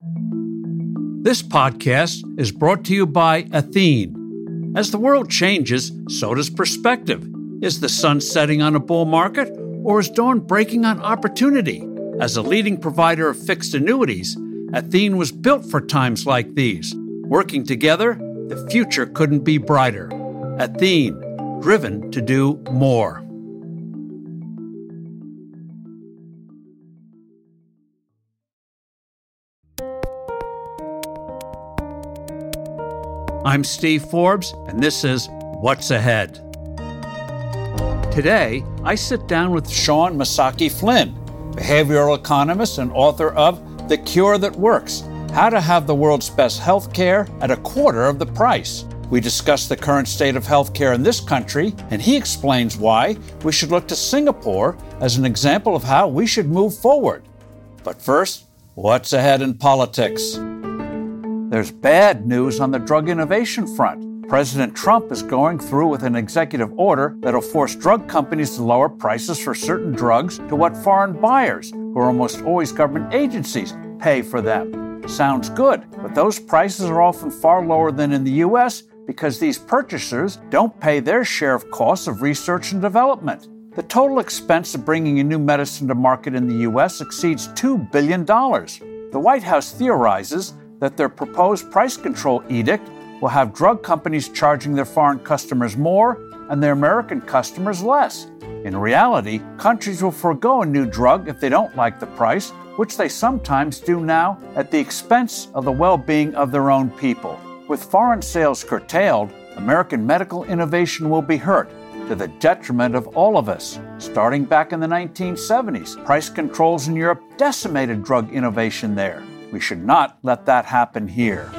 This podcast is brought to you by Athene. As the world changes, so does perspective. Is the sun setting on a bull market, or is dawn breaking on opportunity? As a leading provider of fixed annuities, Athene was built for times like these. Working together, the future couldn't be brighter. Athene, driven to do more. I'm Steve Forbes, and this is What's Ahead. Today, I sit down with Sean Masaki Flynn, behavioral economist and author of The Cure That Works How to Have the World's Best Healthcare at a Quarter of the Price. We discuss the current state of healthcare in this country, and he explains why we should look to Singapore as an example of how we should move forward. But first, what's ahead in politics? There's bad news on the drug innovation front. President Trump is going through with an executive order that'll force drug companies to lower prices for certain drugs to what foreign buyers, who are almost always government agencies, pay for them. Sounds good, but those prices are often far lower than in the US because these purchasers don't pay their share of costs of research and development. The total expense of bringing a new medicine to market in the US exceeds $2 billion. The White House theorizes that their proposed price control edict will have drug companies charging their foreign customers more and their American customers less. In reality, countries will forego a new drug if they don't like the price, which they sometimes do now at the expense of the well being of their own people. With foreign sales curtailed, American medical innovation will be hurt to the detriment of all of us. Starting back in the 1970s, price controls in Europe decimated drug innovation there. We should not let that happen here.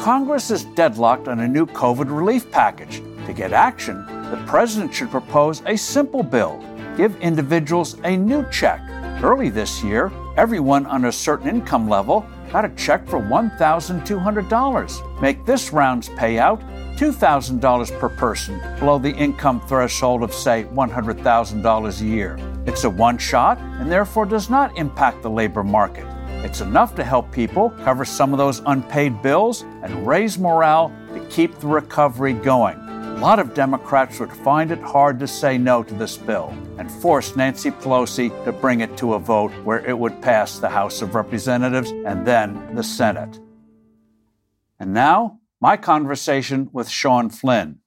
Congress is deadlocked on a new COVID relief package. To get action, the president should propose a simple bill give individuals a new check. Early this year, everyone on a certain income level got a check for $1,200. Make this round's payout $2,000 per person below the income threshold of, say, $100,000 a year. It's a one shot and therefore does not impact the labor market. It's enough to help people cover some of those unpaid bills and raise morale to keep the recovery going. A lot of Democrats would find it hard to say no to this bill and force Nancy Pelosi to bring it to a vote where it would pass the House of Representatives and then the Senate. And now, my conversation with Sean Flynn.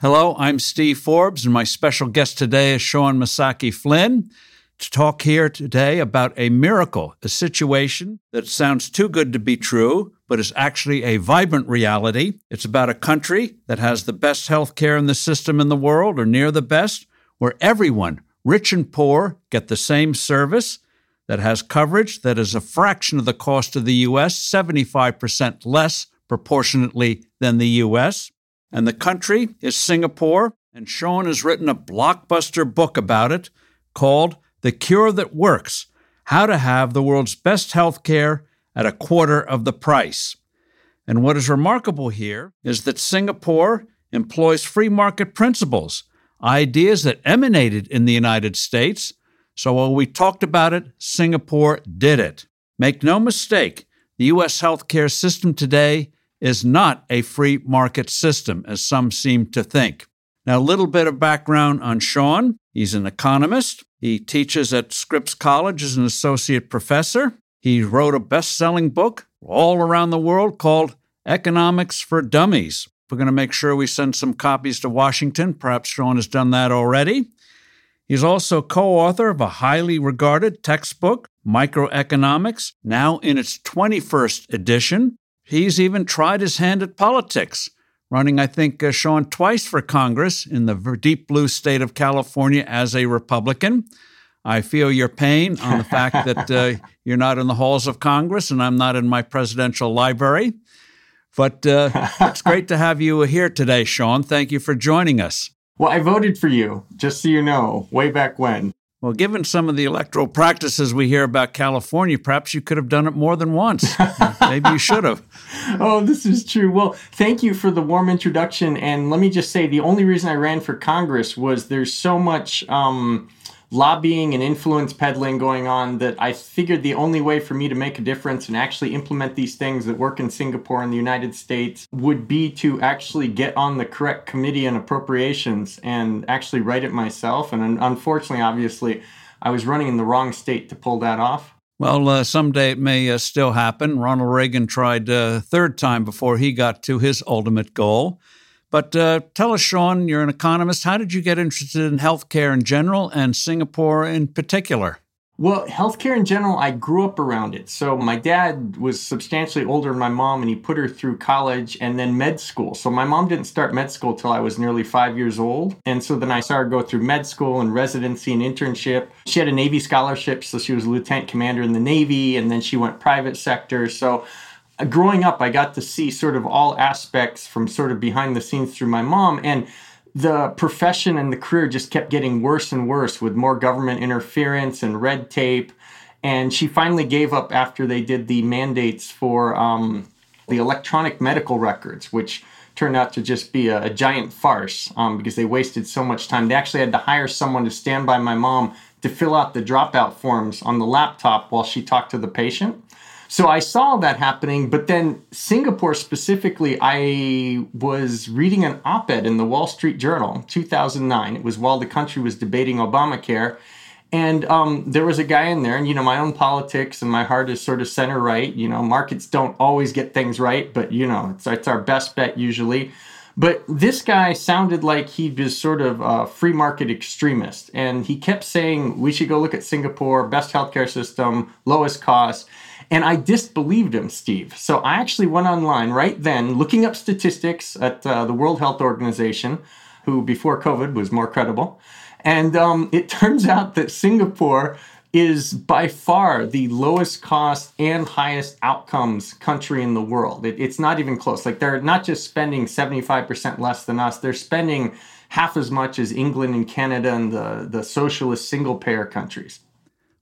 Hello, I'm Steve Forbes, and my special guest today is Sean Masaki Flynn to talk here today about a miracle, a situation that sounds too good to be true, but is actually a vibrant reality. It's about a country that has the best health care in the system in the world, or near the best, where everyone, rich and poor, get the same service, that has coverage that is a fraction of the cost of the U.S., 75% less proportionately than the U.S. And the country is Singapore, and Sean has written a blockbuster book about it called the cure that works how to have the world's best health care at a quarter of the price. And what is remarkable here is that Singapore employs free market principles, ideas that emanated in the United States. So while we talked about it, Singapore did it. Make no mistake, the U.S. healthcare system today is not a free market system, as some seem to think. Now, a little bit of background on Sean. He's an economist. He teaches at Scripps College as an associate professor. He wrote a best selling book all around the world called Economics for Dummies. We're going to make sure we send some copies to Washington. Perhaps Sean has done that already. He's also co author of a highly regarded textbook, Microeconomics, now in its 21st edition. He's even tried his hand at politics running, I think, uh, Sean, twice for Congress in the deep blue state of California as a Republican. I feel your pain on the fact that uh, you're not in the halls of Congress and I'm not in my presidential library. But uh, it's great to have you here today, Sean. Thank you for joining us. Well, I voted for you, just so you know, way back when. Well, given some of the electoral practices we hear about California, perhaps you could have done it more than once. Maybe you should have. Oh, this is true. Well, thank you for the warm introduction. And let me just say the only reason I ran for Congress was there's so much. Um, lobbying and influence peddling going on that I figured the only way for me to make a difference and actually implement these things that work in Singapore and the United States would be to actually get on the correct committee on appropriations and actually write it myself. And unfortunately, obviously, I was running in the wrong state to pull that off. Well, uh, someday it may uh, still happen. Ronald Reagan tried a uh, third time before he got to his ultimate goal. But uh, tell us, Sean, you're an economist. How did you get interested in healthcare in general and Singapore in particular? Well, healthcare in general, I grew up around it. So my dad was substantially older than my mom, and he put her through college and then med school. So my mom didn't start med school till I was nearly five years old, and so then I saw her go through med school and residency and internship. She had a Navy scholarship, so she was a lieutenant commander in the Navy, and then she went private sector. So growing up, I got to see sort of all aspects from sort of behind the scenes through my mom. And the profession and the career just kept getting worse and worse with more government interference and red tape. And she finally gave up after they did the mandates for um, the electronic medical records, which turned out to just be a, a giant farce um, because they wasted so much time. They actually had to hire someone to stand by my mom to fill out the dropout forms on the laptop while she talked to the patient. So I saw that happening, but then Singapore specifically, I was reading an op ed in the Wall Street Journal, 2009. It was while the country was debating Obamacare. And um, there was a guy in there, and you know, my own politics and my heart is sort of center right. You know, markets don't always get things right, but you know, it's, it's our best bet usually. But this guy sounded like he was sort of a free market extremist. And he kept saying, we should go look at Singapore, best healthcare system, lowest cost. And I disbelieved him, Steve. So I actually went online right then, looking up statistics at uh, the World Health Organization, who before COVID was more credible. And um, it turns out that Singapore is by far the lowest cost and highest outcomes country in the world. It, it's not even close. Like they're not just spending 75% less than us, they're spending half as much as England and Canada and the, the socialist single payer countries.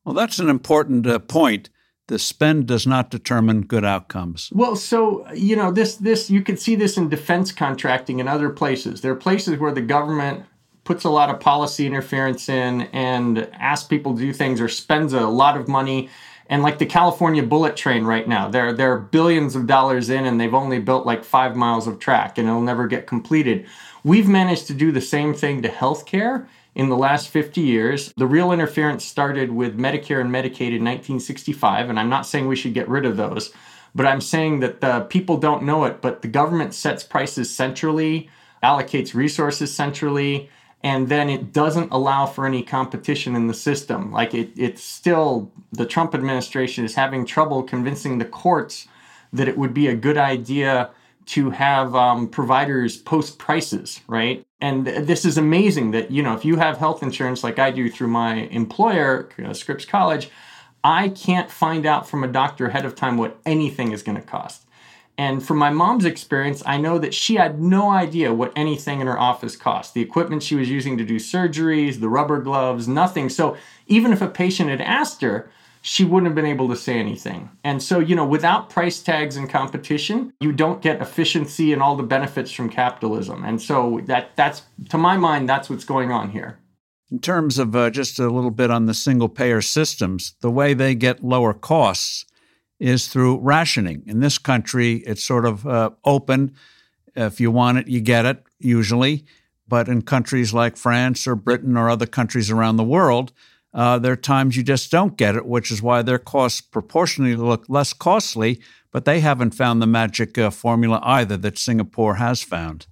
Well, that's an important uh, point the spend does not determine good outcomes. Well, so you know this this you can see this in defense contracting and other places. There are places where the government puts a lot of policy interference in and asks people to do things or spends a lot of money. And like the California bullet train right now, they're they're billions of dollars in and they've only built like five miles of track and it'll never get completed. We've managed to do the same thing to healthcare in the last 50 years. The real interference started with Medicare and Medicaid in 1965, and I'm not saying we should get rid of those, but I'm saying that the people don't know it, but the government sets prices centrally, allocates resources centrally, and then it doesn't allow for any competition in the system. Like it, it's still, the Trump administration is having trouble convincing the courts that it would be a good idea to have um, providers post prices, right? And this is amazing that, you know, if you have health insurance like I do through my employer, Scripps College, I can't find out from a doctor ahead of time what anything is going to cost. And from my mom's experience, I know that she had no idea what anything in her office cost. The equipment she was using to do surgeries, the rubber gloves, nothing. So even if a patient had asked her, she wouldn't have been able to say anything. And so, you know, without price tags and competition, you don't get efficiency and all the benefits from capitalism. And so that that's to my mind that's what's going on here. In terms of uh, just a little bit on the single payer systems, the way they get lower costs is through rationing. In this country, it's sort of uh, open. If you want it, you get it, usually. But in countries like France or Britain or other countries around the world, uh, there are times you just don't get it, which is why their costs proportionally look less costly, but they haven't found the magic uh, formula either that Singapore has found.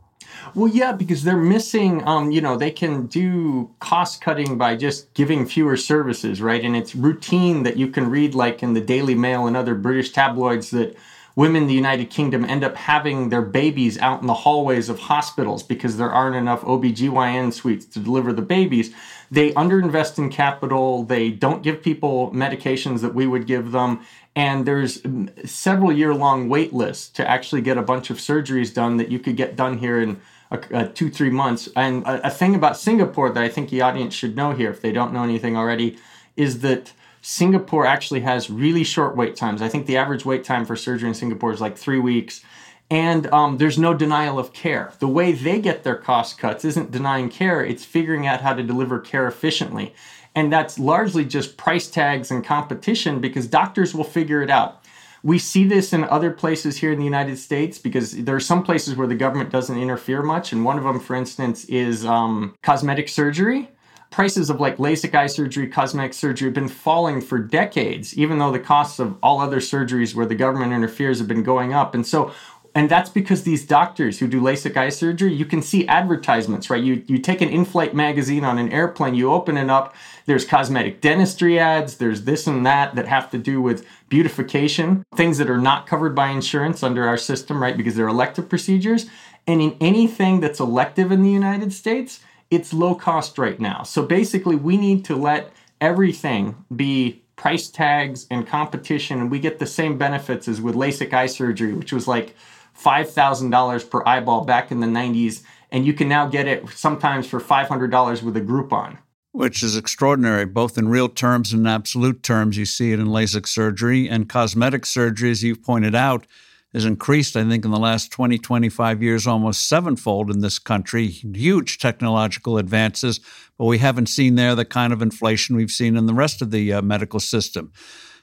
Well, yeah, because they're missing, um, you know, they can do cost cutting by just giving fewer services, right? And it's routine that you can read, like in the Daily Mail and other British tabloids, that women in the United Kingdom end up having their babies out in the hallways of hospitals because there aren't enough OBGYN suites to deliver the babies they underinvest in capital. They don't give people medications that we would give them. And there's several year long wait lists to actually get a bunch of surgeries done that you could get done here in a, a two, three months. And a, a thing about Singapore that I think the audience should know here, if they don't know anything already, is that Singapore actually has really short wait times. I think the average wait time for surgery in Singapore is like three weeks and um, there's no denial of care. The way they get their cost cuts isn't denying care, it's figuring out how to deliver care efficiently. And that's largely just price tags and competition because doctors will figure it out. We see this in other places here in the United States because there are some places where the government doesn't interfere much. And one of them, for instance, is um, cosmetic surgery. Prices of like LASIK eye surgery, cosmetic surgery have been falling for decades, even though the costs of all other surgeries where the government interferes have been going up. And so and that's because these doctors who do LASIK eye surgery, you can see advertisements, right? You, you take an in flight magazine on an airplane, you open it up, there's cosmetic dentistry ads, there's this and that that have to do with beautification, things that are not covered by insurance under our system, right? Because they're elective procedures. And in anything that's elective in the United States, it's low cost right now. So basically, we need to let everything be price tags and competition, and we get the same benefits as with LASIK eye surgery, which was like $5,000 per eyeball back in the 90s, and you can now get it sometimes for $500 with a Groupon. Which is extraordinary, both in real terms and absolute terms. You see it in LASIK surgery and cosmetic surgery, as you've pointed out, has increased, I think, in the last 20, 25 years, almost sevenfold in this country. Huge technological advances, but we haven't seen there the kind of inflation we've seen in the rest of the uh, medical system.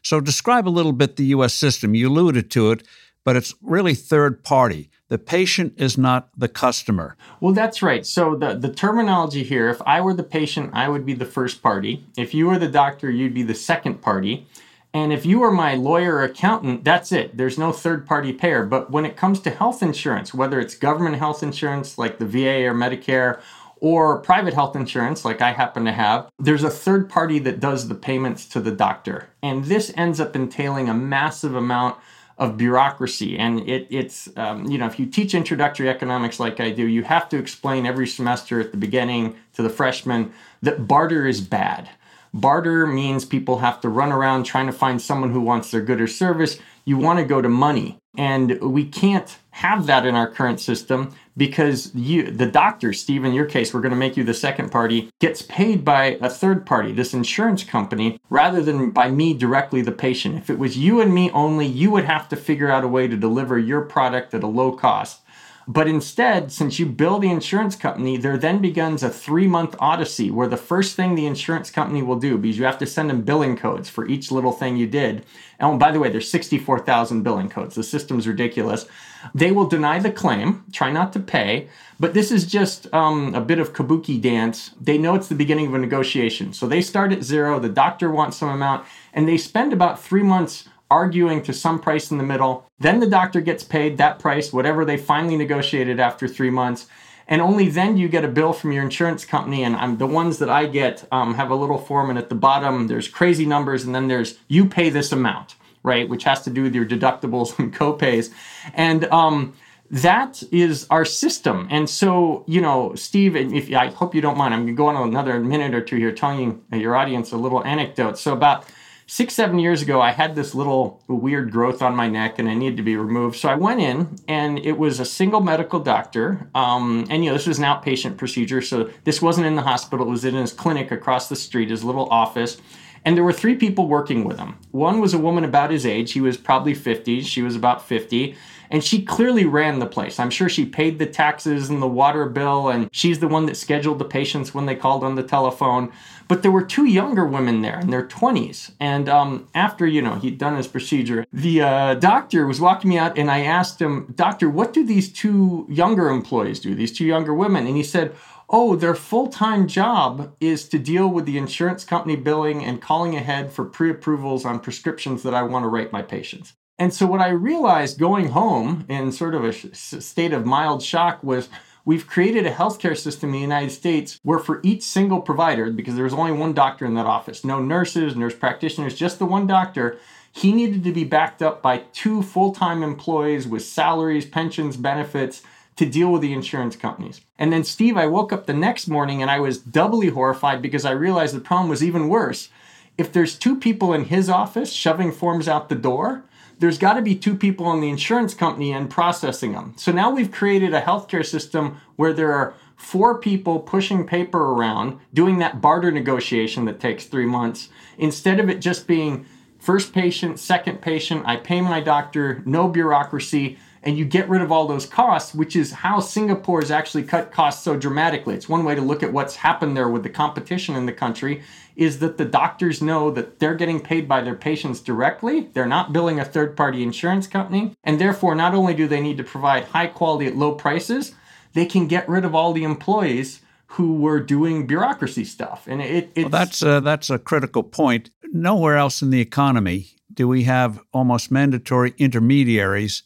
So, describe a little bit the U.S. system. You alluded to it but it's really third party. The patient is not the customer. Well, that's right. So the, the terminology here, if I were the patient, I would be the first party. If you were the doctor, you'd be the second party. And if you were my lawyer or accountant, that's it. There's no third party payer. But when it comes to health insurance, whether it's government health insurance like the VA or Medicare, or private health insurance, like I happen to have, there's a third party that does the payments to the doctor. And this ends up entailing a massive amount of bureaucracy. And it, it's, um, you know, if you teach introductory economics like I do, you have to explain every semester at the beginning to the freshmen that barter is bad. Barter means people have to run around trying to find someone who wants their good or service. You want to go to money. And we can't have that in our current system because you the doctor steve in your case we're going to make you the second party gets paid by a third party this insurance company rather than by me directly the patient. If it was you and me only you would have to figure out a way to deliver your product at a low cost but instead, since you bill the insurance company, there then begins a three month odyssey where the first thing the insurance company will do, because you have to send them billing codes for each little thing you did. And by the way, there's 64,000 billing codes. The system's ridiculous. They will deny the claim, try not to pay, but this is just um, a bit of kabuki dance. They know it's the beginning of a negotiation. So they start at zero, the doctor wants some amount, and they spend about three months arguing to some price in the middle. Then the doctor gets paid that price, whatever they finally negotiated after three months. And only then you get a bill from your insurance company. And the ones that I get um, have a little form, and at the bottom there's crazy numbers, and then there's you pay this amount, right? Which has to do with your deductibles and copays. And um, that is our system. And so, you know, Steve, if I hope you don't mind, I'm going to go on another minute or two here telling your audience a little anecdote. So about six, seven years ago, I had this little weird growth on my neck and I needed to be removed. So I went in and it was a single medical doctor. Um, and, you know, this was an outpatient procedure. So this wasn't in the hospital, it was in his clinic across the street, his little office. And there were three people working with him. One was a woman about his age. He was probably 50. She was about 50. And she clearly ran the place. I'm sure she paid the taxes and the water bill, and she's the one that scheduled the patients when they called on the telephone. But there were two younger women there in their 20s. And um, after, you know, he'd done his procedure, the uh, doctor was walking me out and I asked him, Doctor, what do these two younger employees do, these two younger women? And he said, Oh, their full time job is to deal with the insurance company billing and calling ahead for pre approvals on prescriptions that I want to write my patients. And so, what I realized going home in sort of a state of mild shock was we've created a healthcare system in the United States where for each single provider, because there's only one doctor in that office, no nurses, nurse practitioners, just the one doctor, he needed to be backed up by two full time employees with salaries, pensions, benefits to deal with the insurance companies. And then, Steve, I woke up the next morning and I was doubly horrified because I realized the problem was even worse. If there's two people in his office shoving forms out the door, there's got to be two people on the insurance company and processing them. So now we've created a healthcare system where there are four people pushing paper around, doing that barter negotiation that takes three months, instead of it just being first patient, second patient, I pay my doctor, no bureaucracy. And you get rid of all those costs, which is how Singapore has actually cut costs so dramatically. It's one way to look at what's happened there with the competition in the country is that the doctors know that they're getting paid by their patients directly. They're not billing a third party insurance company. And therefore, not only do they need to provide high quality at low prices, they can get rid of all the employees who were doing bureaucracy stuff. And it, well, that's a, that's a critical point. Nowhere else in the economy do we have almost mandatory intermediaries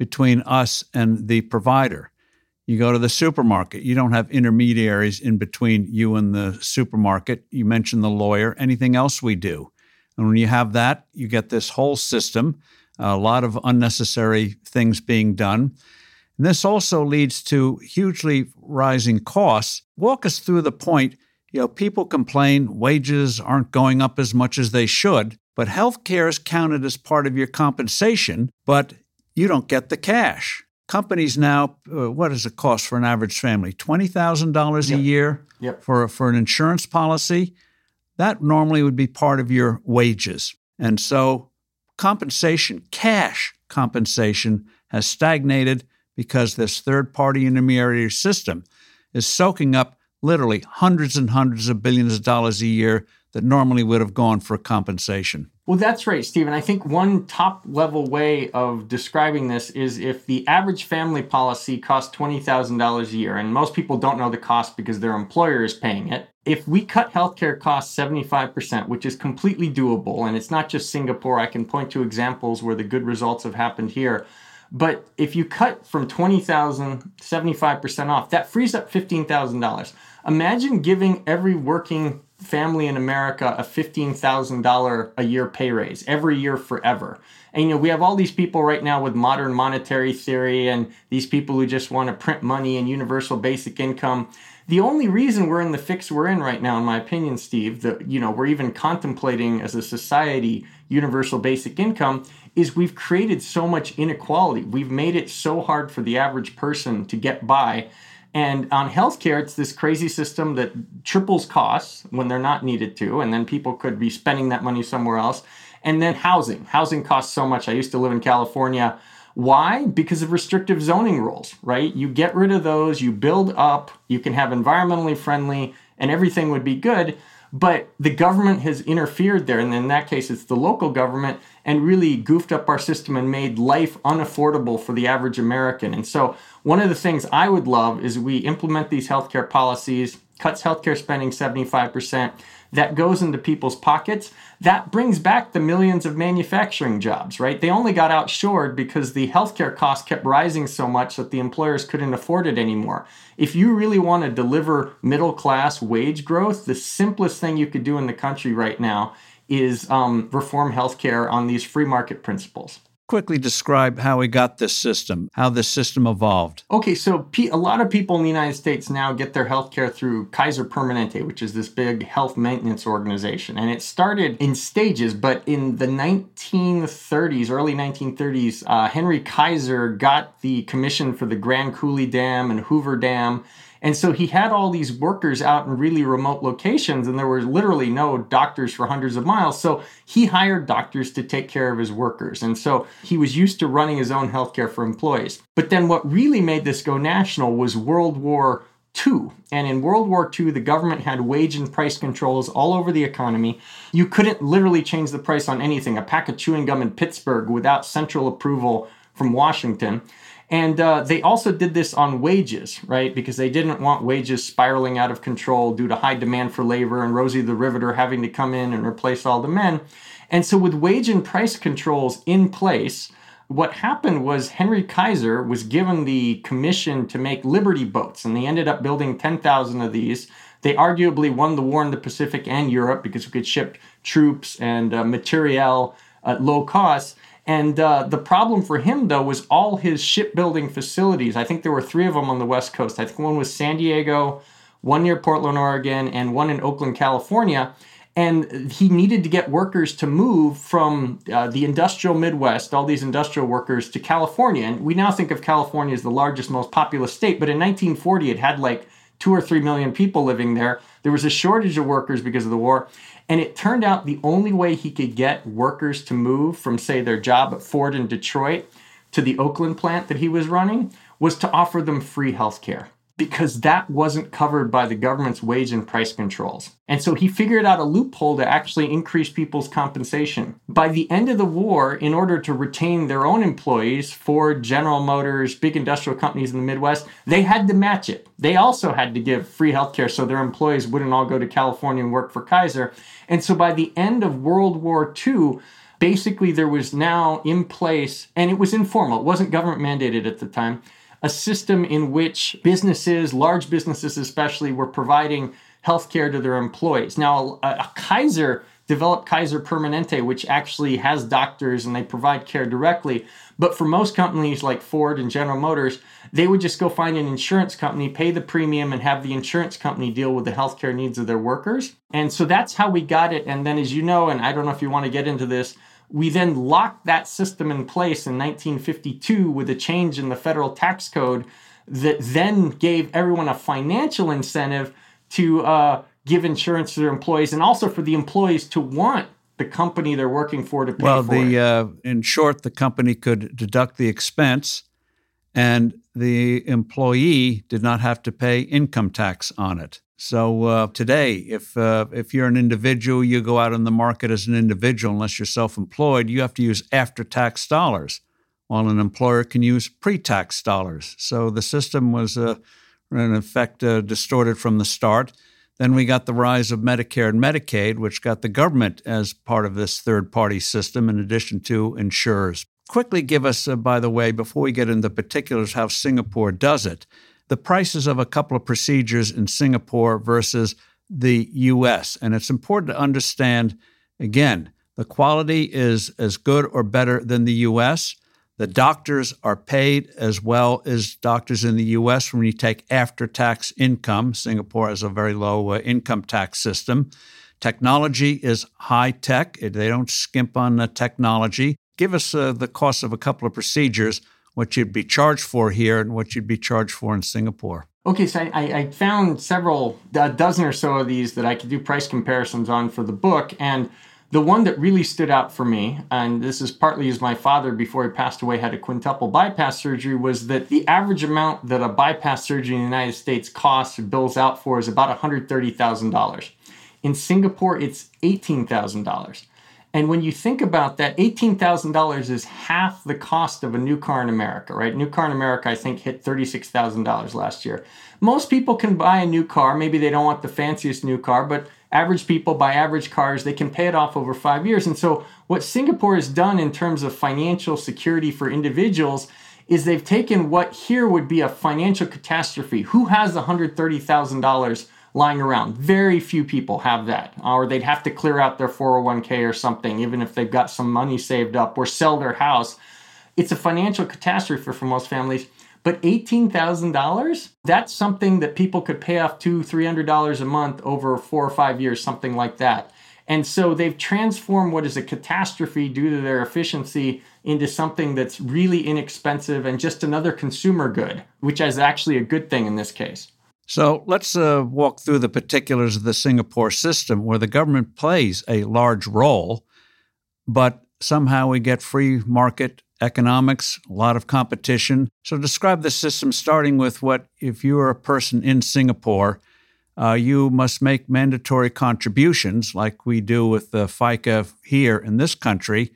between us and the provider. You go to the supermarket, you don't have intermediaries in between you and the supermarket. You mentioned the lawyer, anything else we do. And when you have that, you get this whole system, a lot of unnecessary things being done. And this also leads to hugely rising costs. Walk us through the point. You know, people complain wages aren't going up as much as they should, but health care is counted as part of your compensation, but you don't get the cash. Companies now, uh, what does it cost for an average family? $20,000 yep. a year yep. for, for an insurance policy? That normally would be part of your wages. And so compensation, cash compensation, has stagnated because this third party intermediary system is soaking up literally hundreds and hundreds of billions of dollars a year that normally would have gone for compensation. Well, that's right, Stephen. I think one top level way of describing this is if the average family policy costs $20,000 a year, and most people don't know the cost because their employer is paying it. If we cut healthcare costs 75%, which is completely doable, and it's not just Singapore, I can point to examples where the good results have happened here. But if you cut from 20,000 75% off, that frees up $15,000. Imagine giving every working family in America a $15,000 a year pay raise every year forever. And you know, we have all these people right now with modern monetary theory and these people who just want to print money and universal basic income. The only reason we're in the fix we're in right now in my opinion, Steve, that you know, we're even contemplating as a society universal basic income is we've created so much inequality. We've made it so hard for the average person to get by and on healthcare, it's this crazy system that triples costs when they're not needed to, and then people could be spending that money somewhere else. And then housing. Housing costs so much. I used to live in California. Why? Because of restrictive zoning rules, right? You get rid of those, you build up, you can have environmentally friendly, and everything would be good. But the government has interfered there, and in that case, it's the local government, and really goofed up our system and made life unaffordable for the average American. And so, one of the things I would love is we implement these healthcare policies, cuts healthcare spending 75%, that goes into people's pockets. That brings back the millions of manufacturing jobs, right? They only got outshored because the healthcare costs kept rising so much that the employers couldn't afford it anymore. If you really want to deliver middle class wage growth, the simplest thing you could do in the country right now is um, reform healthcare on these free market principles quickly describe how we got this system, how this system evolved. Okay, so a lot of people in the United States now get their healthcare through Kaiser Permanente, which is this big health maintenance organization. And it started in stages, but in the 1930s, early 1930s, uh, Henry Kaiser got the commission for the Grand Coulee Dam and Hoover Dam and so he had all these workers out in really remote locations, and there were literally no doctors for hundreds of miles. So he hired doctors to take care of his workers. And so he was used to running his own healthcare for employees. But then what really made this go national was World War II. And in World War II, the government had wage and price controls all over the economy. You couldn't literally change the price on anything, a pack of chewing gum in Pittsburgh without central approval from Washington. And uh, they also did this on wages, right? Because they didn't want wages spiraling out of control due to high demand for labor and Rosie the Riveter having to come in and replace all the men. And so, with wage and price controls in place, what happened was Henry Kaiser was given the commission to make Liberty boats, and they ended up building 10,000 of these. They arguably won the war in the Pacific and Europe because we could ship troops and uh, materiel at low cost. And uh, the problem for him, though, was all his shipbuilding facilities. I think there were three of them on the West Coast. I think one was San Diego, one near Portland, Oregon, and one in Oakland, California. And he needed to get workers to move from uh, the industrial Midwest, all these industrial workers, to California. And we now think of California as the largest, most populous state, but in 1940 it had like two or three million people living there. There was a shortage of workers because of the war. And it turned out the only way he could get workers to move from, say, their job at Ford in Detroit to the Oakland plant that he was running was to offer them free health care because that wasn't covered by the government's wage and price controls. And so he figured out a loophole to actually increase people's compensation. By the end of the war, in order to retain their own employees, Ford, General Motors, big industrial companies in the Midwest, they had to match it. They also had to give free healthcare so their employees wouldn't all go to California and work for Kaiser. And so by the end of World War II, basically there was now in place, and it was informal, it wasn't government mandated at the time a system in which businesses, large businesses especially, were providing healthcare to their employees. Now, a, a Kaiser developed Kaiser Permanente, which actually has doctors and they provide care directly. But for most companies like Ford and General Motors, they would just go find an insurance company, pay the premium, and have the insurance company deal with the healthcare needs of their workers. And so that's how we got it. And then, as you know, and I don't know if you want to get into this, we then locked that system in place in 1952 with a change in the federal tax code that then gave everyone a financial incentive to uh, give insurance to their employees and also for the employees to want the company they're working for to pay well, for the, it. Uh, in short, the company could deduct the expense and the employee did not have to pay income tax on it. So uh, today, if uh, if you're an individual, you go out in the market as an individual, unless you're self-employed, you have to use after-tax dollars, while an employer can use pre-tax dollars. So the system was, uh, in effect, uh, distorted from the start. Then we got the rise of Medicare and Medicaid, which got the government as part of this third-party system, in addition to insurers. Quickly, give us, uh, by the way, before we get into particulars, how Singapore does it the prices of a couple of procedures in Singapore versus the US. And it's important to understand again, the quality is as good or better than the US. The doctors are paid as well as doctors in the US when you take after tax income. Singapore has a very low uh, income tax system. Technology is high tech, they don't skimp on the technology. Give us uh, the cost of a couple of procedures what you'd be charged for here and what you'd be charged for in Singapore. Okay, so I, I found several, a dozen or so of these that I could do price comparisons on for the book. And the one that really stood out for me, and this is partly as my father, before he passed away, had a quintuple bypass surgery, was that the average amount that a bypass surgery in the United States costs or bills out for is about $130,000. In Singapore, it's $18,000. And when you think about that, $18,000 is half the cost of a new car in America, right? New car in America, I think, hit $36,000 last year. Most people can buy a new car. Maybe they don't want the fanciest new car, but average people buy average cars. They can pay it off over five years. And so, what Singapore has done in terms of financial security for individuals is they've taken what here would be a financial catastrophe. Who has $130,000? Lying around. Very few people have that, or they'd have to clear out their 401k or something, even if they've got some money saved up, or sell their house. It's a financial catastrophe for most families. But $18,000, that's something that people could pay off two, $300 a month over four or five years, something like that. And so they've transformed what is a catastrophe due to their efficiency into something that's really inexpensive and just another consumer good, which is actually a good thing in this case. So let's uh, walk through the particulars of the Singapore system where the government plays a large role, but somehow we get free market economics, a lot of competition. So describe the system starting with what, if you are a person in Singapore, uh, you must make mandatory contributions like we do with the FICA here in this country,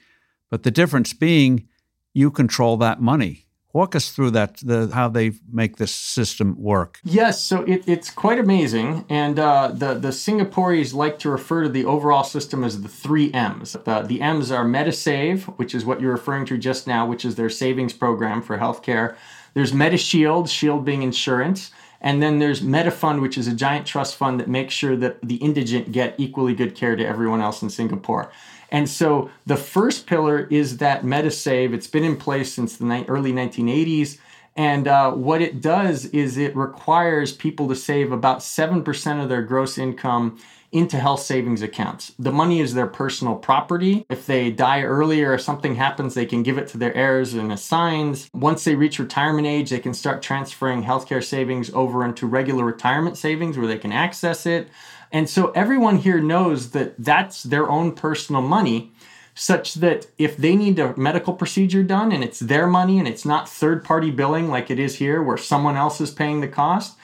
but the difference being you control that money. Walk us through that, the, how they make this system work. Yes, so it, it's quite amazing. And uh, the, the Singaporeans like to refer to the overall system as the three M's. The, the M's are MediSave, which is what you're referring to just now, which is their savings program for healthcare. There's MediShield, Shield being insurance. And then there's MediFund, which is a giant trust fund that makes sure that the indigent get equally good care to everyone else in Singapore. And so the first pillar is that MediSave. It's been in place since the ni- early 1980s. And uh, what it does is it requires people to save about 7% of their gross income into health savings accounts. The money is their personal property. If they die early or something happens, they can give it to their heirs and assigns. Once they reach retirement age, they can start transferring healthcare savings over into regular retirement savings where they can access it. And so everyone here knows that that's their own personal money. such that if they need a medical procedure done and it's their money and it's not third party billing like it is here where someone else is paying the cost,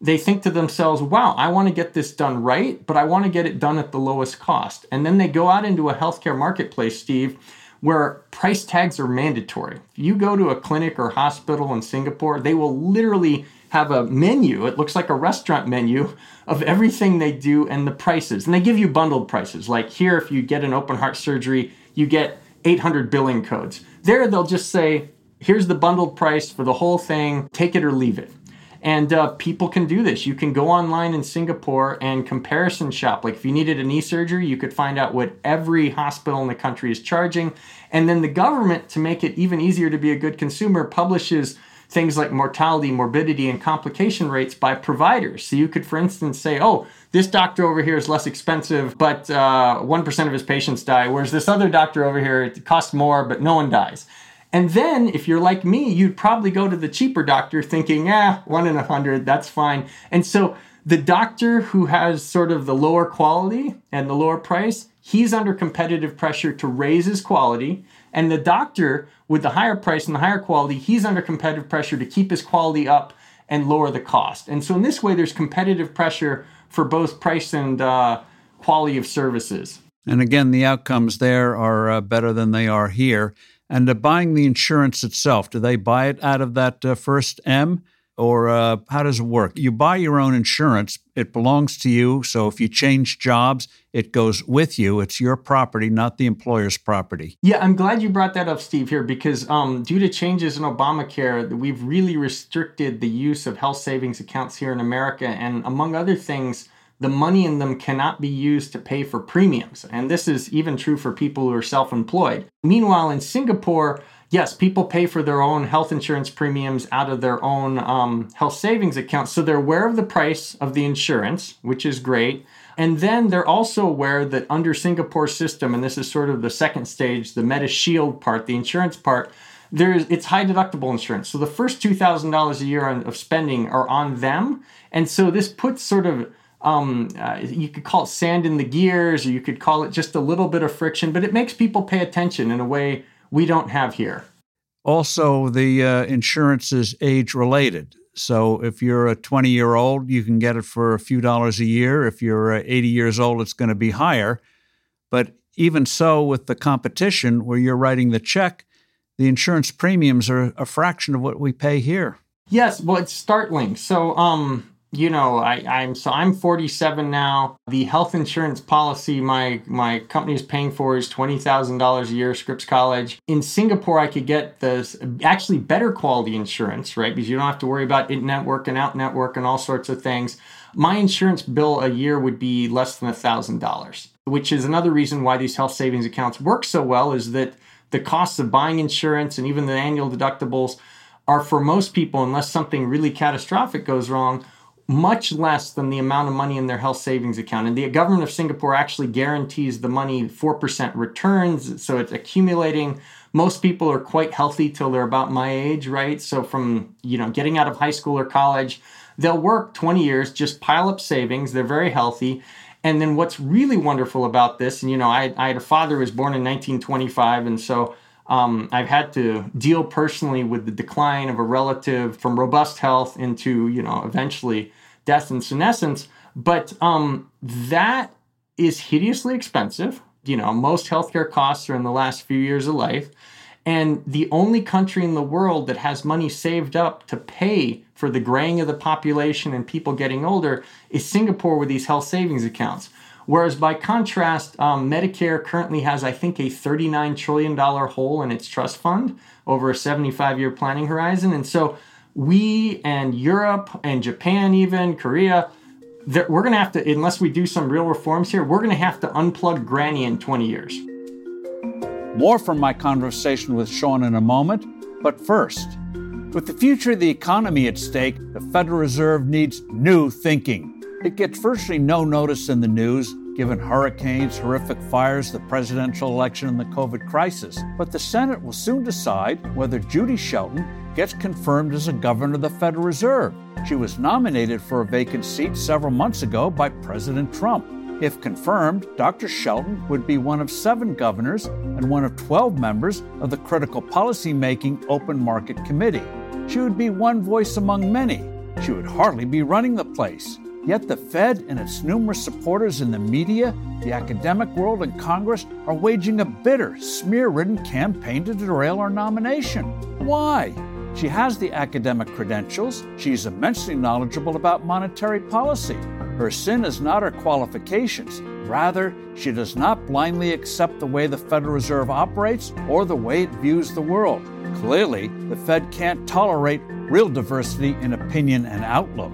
they think to themselves, wow, I want to get this done right, but I want to get it done at the lowest cost. And then they go out into a healthcare marketplace, Steve, where price tags are mandatory. If you go to a clinic or hospital in Singapore, they will literally have a menu. It looks like a restaurant menu of everything they do and the prices. And they give you bundled prices. Like here, if you get an open heart surgery, you get 800 billing codes. There, they'll just say, here's the bundled price for the whole thing, take it or leave it. And uh, people can do this. You can go online in Singapore and comparison shop. Like if you needed a knee surgery, you could find out what every hospital in the country is charging. And then the government, to make it even easier to be a good consumer, publishes things like mortality, morbidity, and complication rates by providers. So you could, for instance, say, oh, this doctor over here is less expensive, but uh, 1% of his patients die, whereas this other doctor over here, it costs more, but no one dies. And then, if you're like me, you'd probably go to the cheaper doctor thinking, ah, one in a hundred, that's fine. And so the doctor who has sort of the lower quality and the lower price, he's under competitive pressure to raise his quality. And the doctor with the higher price and the higher quality, he's under competitive pressure to keep his quality up and lower the cost. And so, in this way, there's competitive pressure for both price and uh, quality of services. And again, the outcomes there are uh, better than they are here. And uh, buying the insurance itself, do they buy it out of that uh, first M? Or uh, how does it work? You buy your own insurance, it belongs to you. So if you change jobs, it goes with you. It's your property, not the employer's property. Yeah, I'm glad you brought that up, Steve, here, because um, due to changes in Obamacare, we've really restricted the use of health savings accounts here in America. And among other things, the money in them cannot be used to pay for premiums. And this is even true for people who are self employed. Meanwhile, in Singapore, yes, people pay for their own health insurance premiums out of their own um, health savings accounts. So they're aware of the price of the insurance, which is great. And then they're also aware that under Singapore's system, and this is sort of the second stage, the MediShield part, the insurance part, there's it's high deductible insurance. So the first two thousand dollars a year of spending are on them, and so this puts sort of um, uh, you could call it sand in the gears, or you could call it just a little bit of friction, but it makes people pay attention in a way we don't have here. Also, the uh, insurance is age related. So if you're a 20 year old, you can get it for a few dollars a year. If you're uh, 80 years old, it's going to be higher. But even so, with the competition where you're writing the check, the insurance premiums are a fraction of what we pay here. Yes, well, it's startling. So, um, you know, I, I'm so I'm 47 now. The health insurance policy my my company is paying for is twenty thousand dollars a year, Scripps College. In Singapore, I could get this actually better quality insurance, right? Because you don't have to worry about in network and out network and all sorts of things. My insurance bill a year would be less than thousand dollars, which is another reason why these health savings accounts work so well. Is that the costs of buying insurance and even the annual deductibles are for most people, unless something really catastrophic goes wrong much less than the amount of money in their health savings account. And the government of Singapore actually guarantees the money 4% returns, so it's accumulating. Most people are quite healthy till they're about my age, right? So from, you know, getting out of high school or college, they'll work 20 years, just pile up savings, they're very healthy. And then what's really wonderful about this, and you know, I, I had a father who was born in 1925, and so um, I've had to deal personally with the decline of a relative from robust health into, you know, eventually death and senescence. But um, that is hideously expensive. You know, most healthcare costs are in the last few years of life. And the only country in the world that has money saved up to pay for the graying of the population and people getting older is Singapore with these health savings accounts. Whereas by contrast, um, Medicare currently has, I think, a $39 trillion hole in its trust fund over a 75 year planning horizon. And so we and Europe and Japan, even Korea, we're going to have to, unless we do some real reforms here, we're going to have to unplug Granny in 20 years. More from my conversation with Sean in a moment, but first, with the future of the economy at stake, the Federal Reserve needs new thinking. It gets virtually no notice in the news, given hurricanes, horrific fires, the presidential election, and the COVID crisis. But the Senate will soon decide whether Judy Shelton gets confirmed as a governor of the Federal Reserve. She was nominated for a vacant seat several months ago by President Trump. If confirmed, Dr. Shelton would be one of seven governors and one of 12 members of the Critical Policy Making Open Market Committee. She would be one voice among many. She would hardly be running the place. Yet the Fed and its numerous supporters in the media, the academic world, and Congress are waging a bitter, smear ridden campaign to derail our nomination. Why? She has the academic credentials, she's immensely knowledgeable about monetary policy. Her sin is not her qualifications. Rather, she does not blindly accept the way the Federal Reserve operates or the way it views the world. Clearly, the Fed can't tolerate real diversity in opinion and outlook.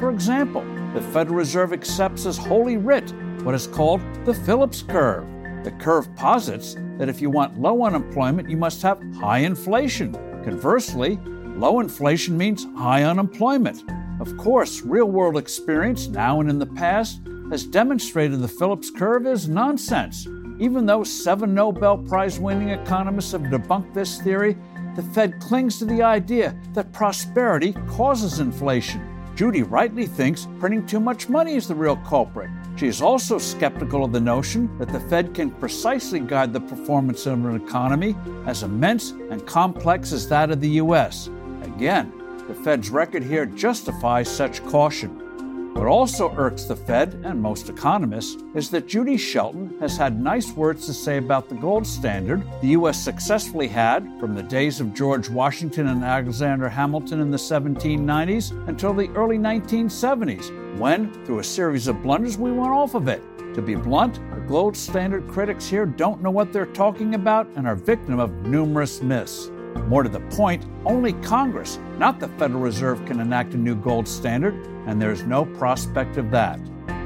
For example, the Federal Reserve accepts as holy writ what is called the Phillips curve. The curve posits that if you want low unemployment, you must have high inflation. Conversely, low inflation means high unemployment. Of course, real world experience, now and in the past, has demonstrated the Phillips curve is nonsense. Even though seven Nobel Prize winning economists have debunked this theory, the Fed clings to the idea that prosperity causes inflation. Judy rightly thinks printing too much money is the real culprit. She is also skeptical of the notion that the Fed can precisely guide the performance of an economy as immense and complex as that of the U.S. Again, the Fed's record here justifies such caution. What also irks the Fed and most economists is that Judy Shelton has had nice words to say about the gold standard the U.S. successfully had from the days of George Washington and Alexander Hamilton in the 1790s until the early 1970s, when, through a series of blunders, we went off of it. To be blunt, the gold standard critics here don't know what they're talking about and are victim of numerous myths. More to the point, only Congress, not the Federal Reserve, can enact a new gold standard, and there's no prospect of that.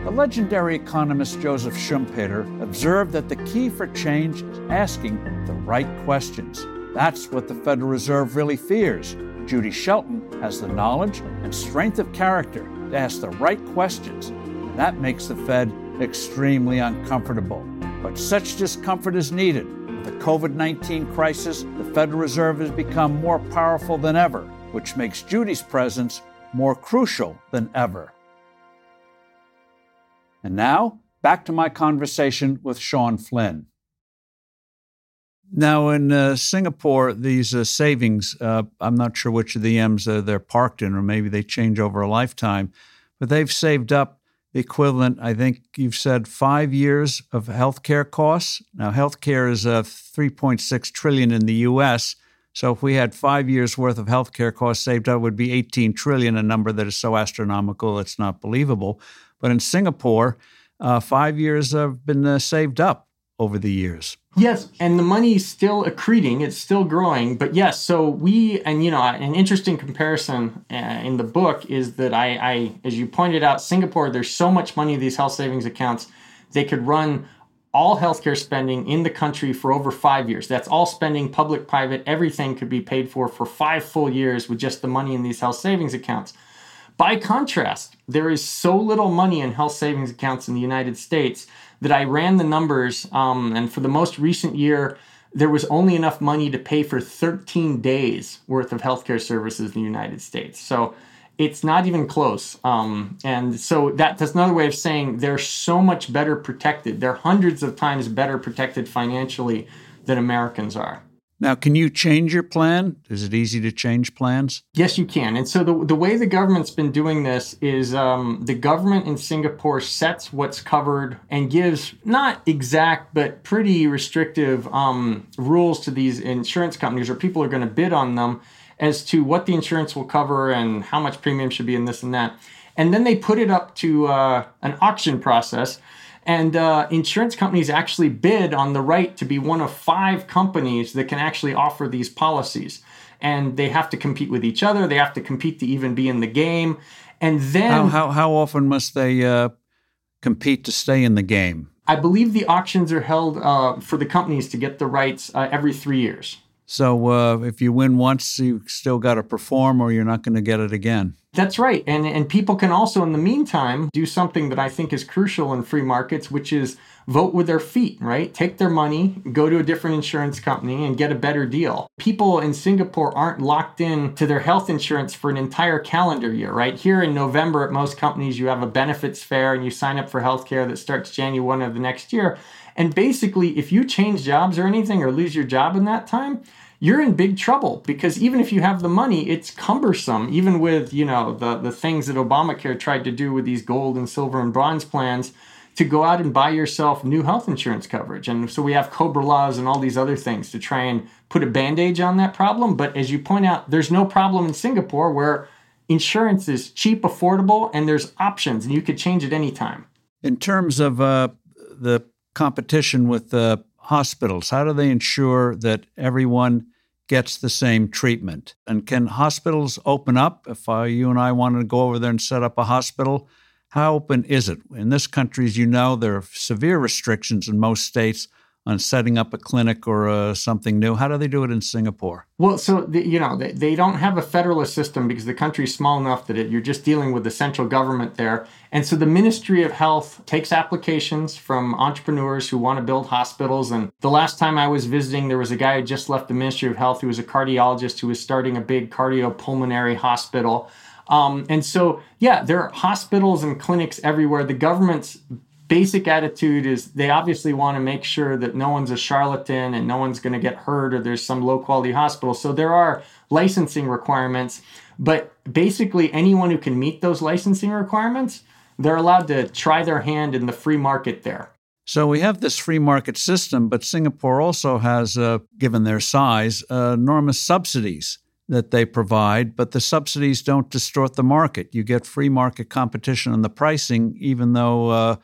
The legendary economist Joseph Schumpeter observed that the key for change is asking the right questions. That's what the Federal Reserve really fears. Judy Shelton has the knowledge and strength of character to ask the right questions, and that makes the Fed extremely uncomfortable. But such discomfort is needed With the COVID 19 crisis, the Federal Reserve has become more powerful than ever, which makes Judy's presence more crucial than ever. And now, back to my conversation with Sean Flynn. Now, in uh, Singapore, these uh, savings, uh, I'm not sure which of the M's they're parked in, or maybe they change over a lifetime, but they've saved up the equivalent, I think you've said, five years of healthcare costs. Now, healthcare is uh, 3.6 trillion in the U.S. So, if we had five years worth of healthcare costs saved up, it would be 18 trillion, a number that is so astronomical it's not believable. But in Singapore, uh, five years have been uh, saved up over the years. Yes, and the money is still accreting; it's still growing. But yes, so we and you know an interesting comparison uh, in the book is that I, I, as you pointed out, Singapore. There's so much money in these health savings accounts, they could run all healthcare spending in the country for over five years. That's all spending, public, private, everything could be paid for for five full years with just the money in these health savings accounts. By contrast, there is so little money in health savings accounts in the United States that I ran the numbers, um, and for the most recent year, there was only enough money to pay for 13 days worth of healthcare services in the United States. So it's not even close. Um, and so that, that's another way of saying they're so much better protected. They're hundreds of times better protected financially than Americans are. Now, can you change your plan? Is it easy to change plans? Yes, you can. And so the, the way the government's been doing this is um, the government in Singapore sets what's covered and gives not exact, but pretty restrictive um, rules to these insurance companies or people are going to bid on them as to what the insurance will cover and how much premium should be in this and that. And then they put it up to uh, an auction process and uh, insurance companies actually bid on the right to be one of five companies that can actually offer these policies. And they have to compete with each other. They have to compete to even be in the game. And then. How, how, how often must they uh, compete to stay in the game? I believe the auctions are held uh, for the companies to get the rights uh, every three years. So uh, if you win once, you still got to perform, or you're not going to get it again. That's right. And, and people can also, in the meantime, do something that I think is crucial in free markets, which is vote with their feet, right? Take their money, go to a different insurance company, and get a better deal. People in Singapore aren't locked in to their health insurance for an entire calendar year, right? Here in November, at most companies, you have a benefits fair and you sign up for healthcare that starts January 1 of the next year. And basically, if you change jobs or anything or lose your job in that time, you're in big trouble because even if you have the money, it's cumbersome. Even with you know the the things that Obamacare tried to do with these gold and silver and bronze plans to go out and buy yourself new health insurance coverage. And so we have COBRA laws and all these other things to try and put a bandage on that problem. But as you point out, there's no problem in Singapore where insurance is cheap, affordable, and there's options, and you could change at any time. In terms of uh, the competition with the hospitals, how do they ensure that everyone gets the same treatment? And can hospitals open up? If uh, you and I wanted to go over there and set up a hospital, how open is it? In this country, as you know, there are severe restrictions in most states on setting up a clinic or uh, something new. How do they do it in Singapore? Well, so the, you know they, they don't have a federalist system because the country's small enough that it, you're just dealing with the central government there, and so the Ministry of Health takes applications from entrepreneurs who want to build hospitals. And the last time I was visiting, there was a guy who just left the Ministry of Health who was a cardiologist who was starting a big cardiopulmonary hospital. Um, and so, yeah, there are hospitals and clinics everywhere. The government's basic attitude is they obviously want to make sure that no one's a charlatan and no one's going to get hurt or there's some low quality hospital. So there are licensing requirements, but basically anyone who can meet those licensing requirements, they're allowed to try their hand in the free market there. So we have this free market system, but Singapore also has, uh, given their size, uh, enormous subsidies that they provide, but the subsidies don't distort the market. You get free market competition on the pricing, even though uh,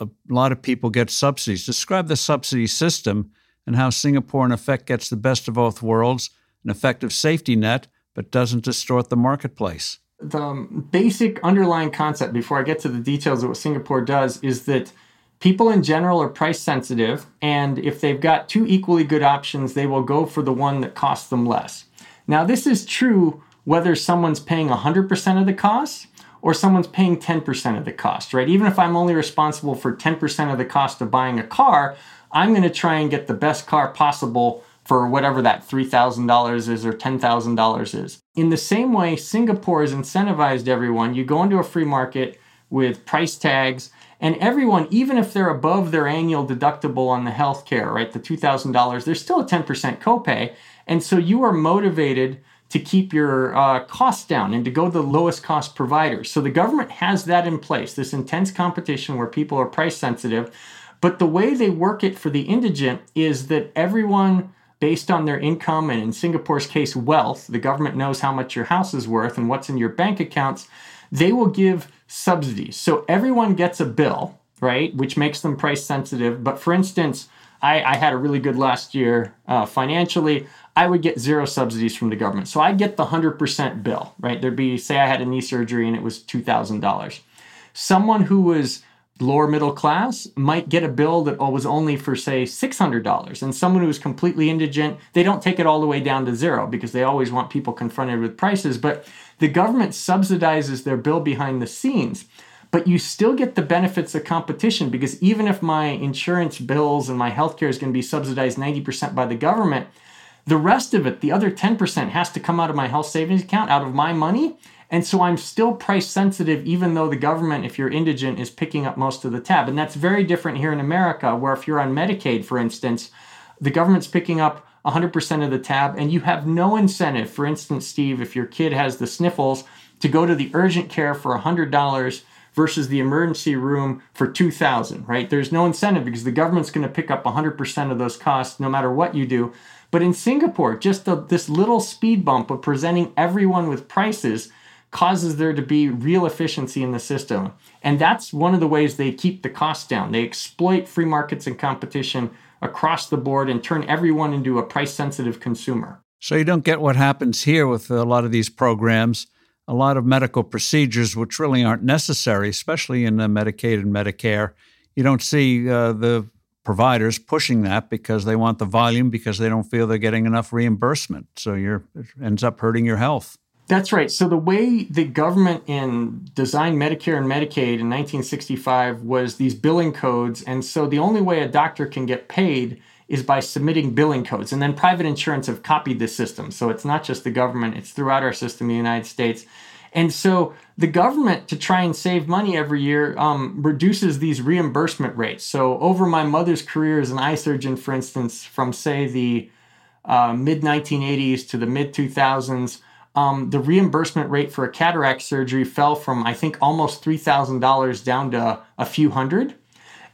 a lot of people get subsidies. Describe the subsidy system and how Singapore, in effect, gets the best of both worlds an effective safety net, but doesn't distort the marketplace. The um, basic underlying concept, before I get to the details of what Singapore does, is that people in general are price sensitive. And if they've got two equally good options, they will go for the one that costs them less. Now, this is true whether someone's paying 100% of the cost or someone's paying 10% of the cost, right? Even if I'm only responsible for 10% of the cost of buying a car, I'm going to try and get the best car possible for whatever that $3,000 is or $10,000 is. In the same way, Singapore has incentivized everyone. You go into a free market with price tags, and everyone, even if they're above their annual deductible on the health care, right, the $2,000, there's still a 10% copay. And so you are motivated to keep your uh, costs down and to go to the lowest cost providers. So the government has that in place, this intense competition where people are price sensitive. But the way they work it for the indigent is that everyone, based on their income and in Singapore's case, wealth, the government knows how much your house is worth and what's in your bank accounts, they will give subsidies. So everyone gets a bill, right, which makes them price sensitive. But for instance, I, I had a really good last year uh, financially. I would get zero subsidies from the government. So I'd get the 100% bill, right? There'd be, say, I had a knee surgery and it was $2,000. Someone who was lower middle class might get a bill that oh, was only for, say, $600. And someone who's completely indigent, they don't take it all the way down to zero because they always want people confronted with prices. But the government subsidizes their bill behind the scenes but you still get the benefits of competition because even if my insurance bills and my healthcare is going to be subsidized 90% by the government, the rest of it, the other 10%, has to come out of my health savings account, out of my money. And so I'm still price sensitive, even though the government, if you're indigent, is picking up most of the tab. And that's very different here in America, where if you're on Medicaid, for instance, the government's picking up 100% of the tab, and you have no incentive. For instance, Steve, if your kid has the sniffles, to go to the urgent care for $100 versus the emergency room for 2000 right there's no incentive because the government's going to pick up 100% of those costs no matter what you do but in singapore just the, this little speed bump of presenting everyone with prices causes there to be real efficiency in the system. And that's one of the ways they keep the costs down. They exploit free markets and competition across the board and turn everyone into a price sensitive consumer. So you don't get what happens here with a lot of these programs a lot of medical procedures which really aren't necessary, especially in Medicaid and Medicare. You don't see uh, the providers pushing that because they want the volume because they don't feel they're getting enough reimbursement. So you're it ends up hurting your health. That's right. So the way the government in designed Medicare and Medicaid in 1965 was these billing codes, and so the only way a doctor can get paid is by submitting billing codes. And then private insurance have copied this system. So it's not just the government, it's throughout our system in the United States. And so the government, to try and save money every year, um, reduces these reimbursement rates. So over my mother's career as an eye surgeon, for instance, from say the uh, mid 1980s to the mid 2000s, um, the reimbursement rate for a cataract surgery fell from, I think, almost $3,000 down to a few hundred.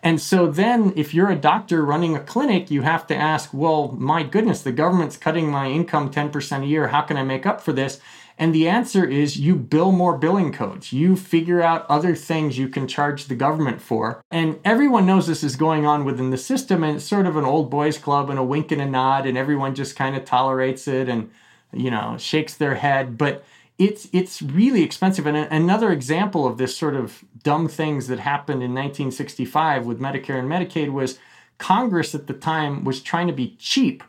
And so then, if you're a doctor running a clinic, you have to ask, well, my goodness, the government's cutting my income 10% a year. How can I make up for this? And the answer is you bill more billing codes. You figure out other things you can charge the government for. And everyone knows this is going on within the system, and it's sort of an old boys club and a wink and a nod, and everyone just kind of tolerates it and you know, shakes their head, but it's it's really expensive. And another example of this sort of dumb things that happened in 1965 with Medicare and Medicaid was Congress at the time was trying to be cheap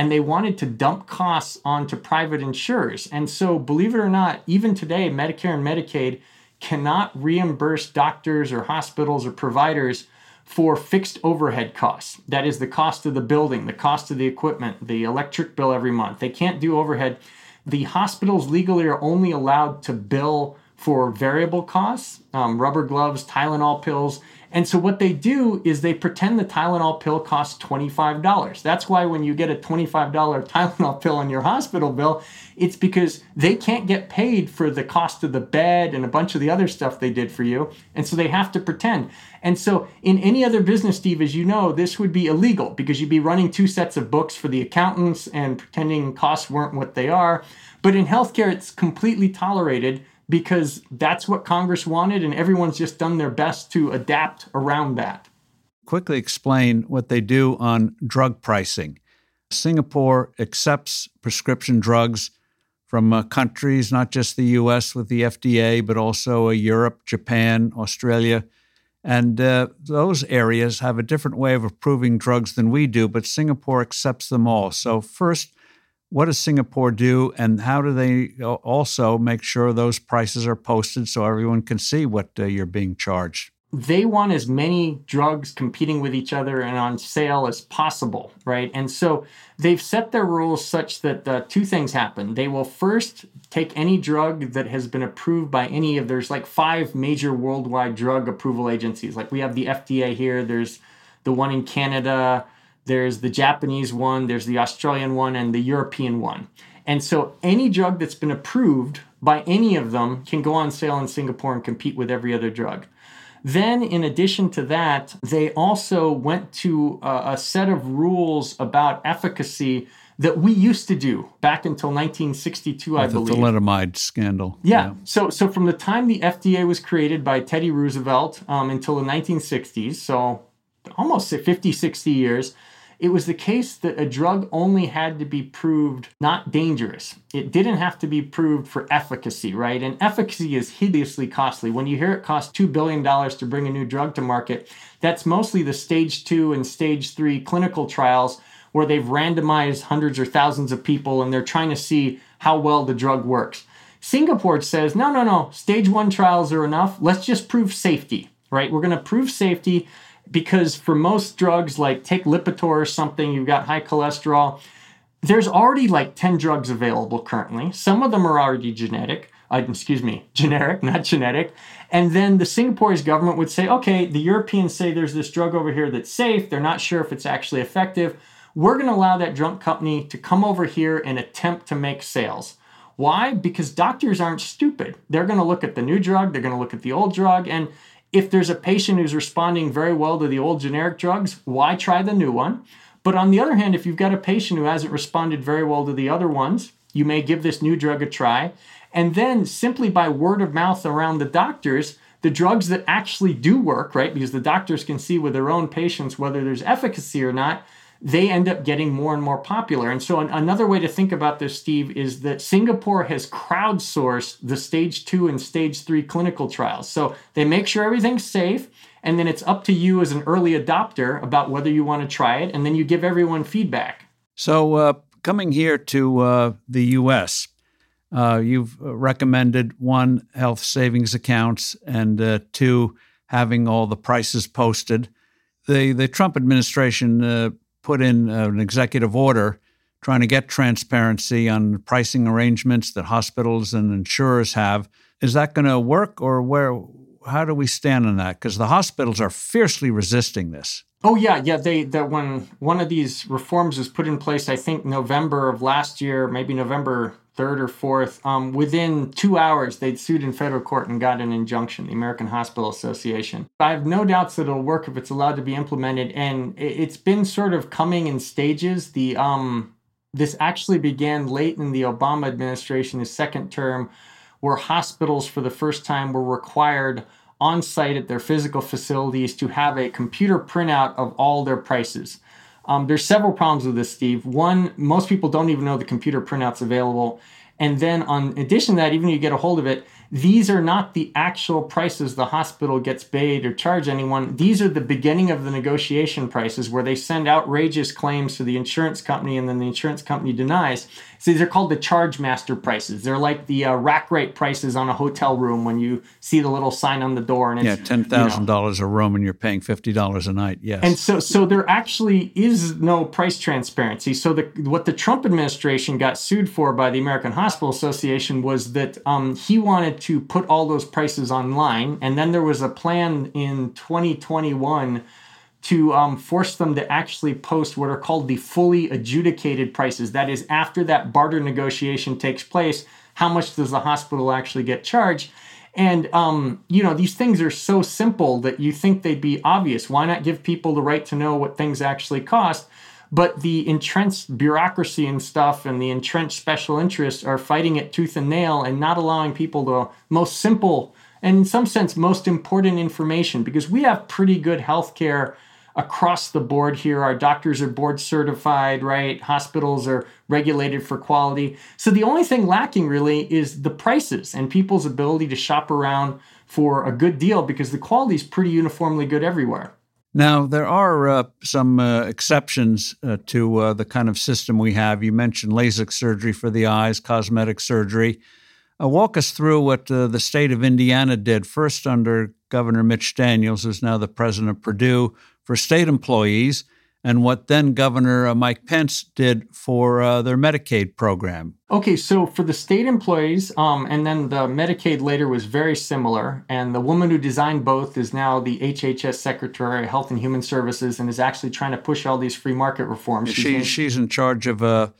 and they wanted to dump costs onto private insurers. And so, believe it or not, even today, Medicare and Medicaid cannot reimburse doctors or hospitals or providers for fixed overhead costs. That is the cost of the building, the cost of the equipment, the electric bill every month. They can't do overhead. The hospitals legally are only allowed to bill for variable costs, um, rubber gloves, Tylenol pills, and so what they do is they pretend the Tylenol pill costs $25. That's why when you get a $25 Tylenol pill on your hospital bill, it's because they can't get paid for the cost of the bed and a bunch of the other stuff they did for you. And so they have to pretend. And so in any other business, Steve, as you know, this would be illegal because you'd be running two sets of books for the accountants and pretending costs weren't what they are. But in healthcare, it's completely tolerated because that's what Congress wanted, and everyone's just done their best to adapt around that. Quickly explain what they do on drug pricing. Singapore accepts prescription drugs from uh, countries, not just the US with the FDA, but also uh, Europe, Japan, Australia. And uh, those areas have a different way of approving drugs than we do, but Singapore accepts them all. So, first, what does Singapore do, and how do they also make sure those prices are posted so everyone can see what uh, you're being charged? They want as many drugs competing with each other and on sale as possible, right? And so they've set their rules such that uh, two things happen. They will first take any drug that has been approved by any of there's like five major worldwide drug approval agencies. Like we have the FDA here, there's the one in Canada, there's the Japanese one, there's the Australian one, and the European one. And so any drug that's been approved by any of them can go on sale in Singapore and compete with every other drug. Then, in addition to that, they also went to a, a set of rules about efficacy that we used to do back until 1962, I believe. The thalidomide scandal. Yeah. yeah. So, so from the time the FDA was created by Teddy Roosevelt um, until the 1960s, so almost 50, 60 years, it was the case that a drug only had to be proved not dangerous. It didn't have to be proved for efficacy, right? And efficacy is hideously costly. When you hear it costs $2 billion to bring a new drug to market, that's mostly the stage two and stage three clinical trials where they've randomized hundreds or thousands of people and they're trying to see how well the drug works. Singapore says, no, no, no, stage one trials are enough. Let's just prove safety, right? We're going to prove safety because for most drugs, like take Lipitor or something, you've got high cholesterol. There's already like 10 drugs available currently. Some of them are already genetic, uh, excuse me, generic, not genetic. And then the Singapore's government would say, okay, the Europeans say there's this drug over here that's safe. They're not sure if it's actually effective. We're going to allow that drug company to come over here and attempt to make sales. Why? Because doctors aren't stupid. They're going to look at the new drug, they're going to look at the old drug, and if there's a patient who's responding very well to the old generic drugs, why try the new one? But on the other hand, if you've got a patient who hasn't responded very well to the other ones, you may give this new drug a try. And then simply by word of mouth around the doctors, the drugs that actually do work, right? Because the doctors can see with their own patients whether there's efficacy or not, they end up getting more and more popular. And so, an, another way to think about this, Steve, is that Singapore has crowdsourced the stage two and stage three clinical trials. So, they make sure everything's safe And then it's up to you as an early adopter about whether you want to try it. And then you give everyone feedback. So, uh, coming here to uh, the U.S., uh, you've recommended one, health savings accounts, and uh, two, having all the prices posted. The, the Trump administration uh, put in uh, an executive order trying to get transparency on pricing arrangements that hospitals and insurers have. Is that going to work, or where? How do we stand on that? Because the hospitals are fiercely resisting this. Oh yeah, yeah. They that when one of these reforms was put in place, I think November of last year, maybe November third or fourth. Um, within two hours, they'd sued in federal court and got an injunction. The American Hospital Association. I have no doubts that it'll work if it's allowed to be implemented, and it's been sort of coming in stages. The um, this actually began late in the Obama administration, his second term, where hospitals for the first time were required on site at their physical facilities to have a computer printout of all their prices. Um, there's several problems with this, Steve. One, most people don't even know the computer printouts available. And then, on addition to that, even if you get a hold of it, these are not the actual prices the hospital gets paid or charge anyone. These are the beginning of the negotiation prices where they send outrageous claims to the insurance company and then the insurance company denies. So these are called the charge master prices. They're like the uh, rack rate prices on a hotel room when you see the little sign on the door and yeah, ten thousand you know, dollars a room and you're paying fifty dollars a night. Yes, and so so there actually is no price transparency. So the what the Trump administration got sued for by the American Hospital Association was that um, he wanted to put all those prices online, and then there was a plan in 2021 to um, force them to actually post what are called the fully adjudicated prices. That is, after that barter negotiation takes place, how much does the hospital actually get charged? And, um, you know, these things are so simple that you think they'd be obvious. Why not give people the right to know what things actually cost? But the entrenched bureaucracy and stuff and the entrenched special interests are fighting it tooth and nail and not allowing people the most simple and, in some sense, most important information because we have pretty good health care across the board here. Our doctors are board certified, right? Hospitals are regulated for quality. So the only thing lacking really is the prices and people's ability to shop around for a good deal because the quality is pretty uniformly good everywhere. Now, there are uh, some uh, exceptions uh, to uh, the kind of system we have. You mentioned LASIK surgery for the eyes, cosmetic surgery. Uh, walk us through what uh, the state of Indiana did, first under Governor Mitch Daniels, who's now the president of Purdue, for state employees, and what then Governor uh, Mike Pence did for uh, their Medicaid program. Okay, so for the state employees, um, and then the Medicaid later was very similar. And the woman who designed both is now the HHS Secretary of Health and Human Services and is actually trying to push all these free market reforms. She's, she, she's in charge of uh,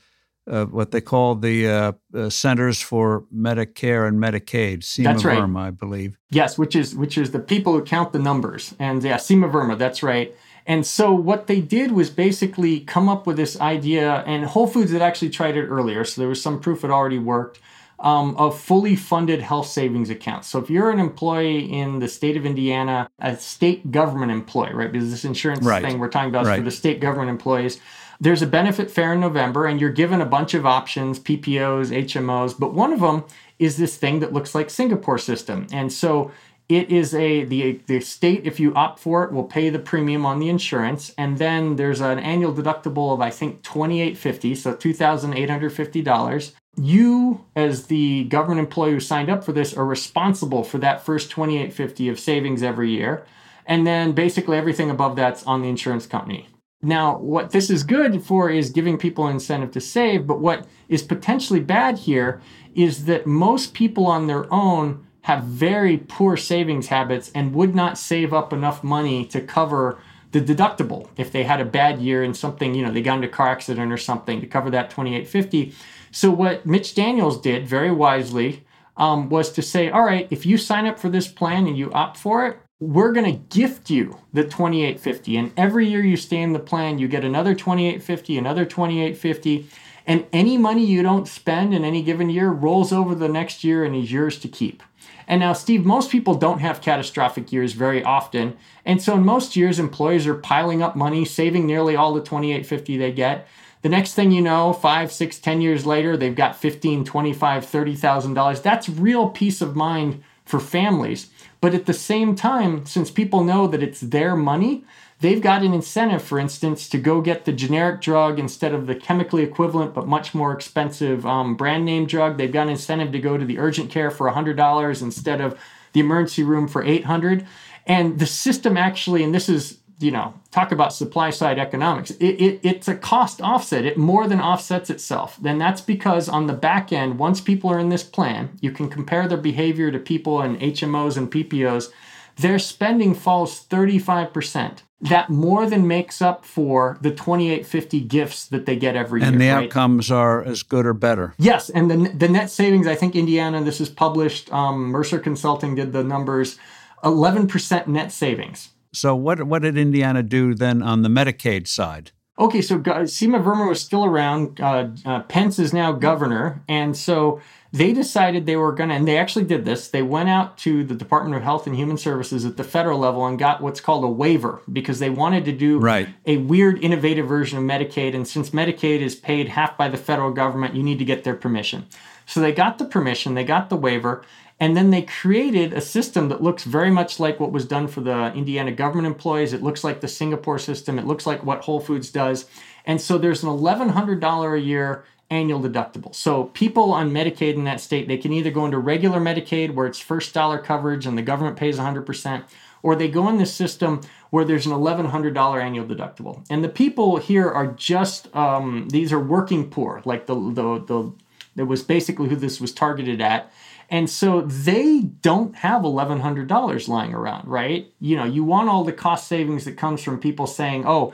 uh, what they call the uh, uh, Centers for Medicare and Medicaid, Seema that's right. Verma, I believe. Yes, which is which is the people who count the numbers, and yeah, Seema Verma, that's right. And so what they did was basically come up with this idea, and Whole Foods had actually tried it earlier, so there was some proof it already worked. Um, of fully funded health savings accounts. So if you're an employee in the state of Indiana, a state government employee, right? Because this insurance right. thing we're talking about right. is for the state government employees. There's a benefit fair in November, and you're given a bunch of options, PPOs, HMOs, but one of them is this thing that looks like Singapore system. And so it is a the the state if you opt for it will pay the premium on the insurance. And then there's an annual deductible of i think 2850 so $2850 you as the government employee who signed up for this are responsible for that first 2850 of savings every year. And then basically everything above that's on the insurance company now what this is good for is giving people incentive to save but what is potentially bad here is that most people on their own have very poor savings habits and would not save up enough money to cover the deductible if they had a bad year and something, you know, they got into a car accident or something to cover that 2850. So what Mitch Daniels did very wisely um, was to say, all right, if you sign up for this plan and you opt for it, we're going to gift you the 2850 and every year you stay in the plan you get another 2850 another 2850 and any money you don't spend in any given year rolls over the next year and is yours to keep and now, Steve, most people don't have catastrophic years very often. And so in most years, employees are piling up money, saving nearly all the 2850 they get. The next thing you know, five, six, ten years later, they've got fifteen, twenty-five, thirty thousand dollars. That's real peace of mind for families. But at the same time, since people know that it's their money, they've got an incentive, for instance, to go get the generic drug instead of the chemically equivalent but much more expensive um, brand name drug. They've got an incentive to go to the urgent care for $100 instead of the emergency room for 800 and the system actually and this is you know, talk about supply side economics. It, it, it's a cost offset. It more than offsets itself. Then that's because on the back end, once people are in this plan, you can compare their behavior to people in HMOs and PPOs. Their spending falls 35%. That more than makes up for the 2850 gifts that they get every and year. And the right? outcomes are as good or better. Yes, and the, the net savings, I think Indiana, this is published, um, Mercer Consulting did the numbers, 11% net savings so what what did Indiana do then on the Medicaid side? Okay, so Seema Verma was still around. Uh, uh, Pence is now governor, and so they decided they were going to, and they actually did this. They went out to the Department of Health and Human Services at the federal level and got what's called a waiver because they wanted to do right. a weird, innovative version of Medicaid. And since Medicaid is paid half by the federal government, you need to get their permission. So they got the permission, they got the waiver, and then they created a system that looks very much like what was done for the Indiana government employees. It looks like the Singapore system. It looks like what Whole Foods does. And so there's an $1,100 a year annual deductible. So people on Medicaid in that state, they can either go into regular Medicaid where it's first dollar coverage and the government pays 100%, or they go in this system where there's an $1,100 annual deductible. And the people here are just, um, these are working poor, like the, the, the, that was basically who this was targeted at. And so they don't have $1,100 lying around, right? You know, you want all the cost savings that comes from people saying, oh,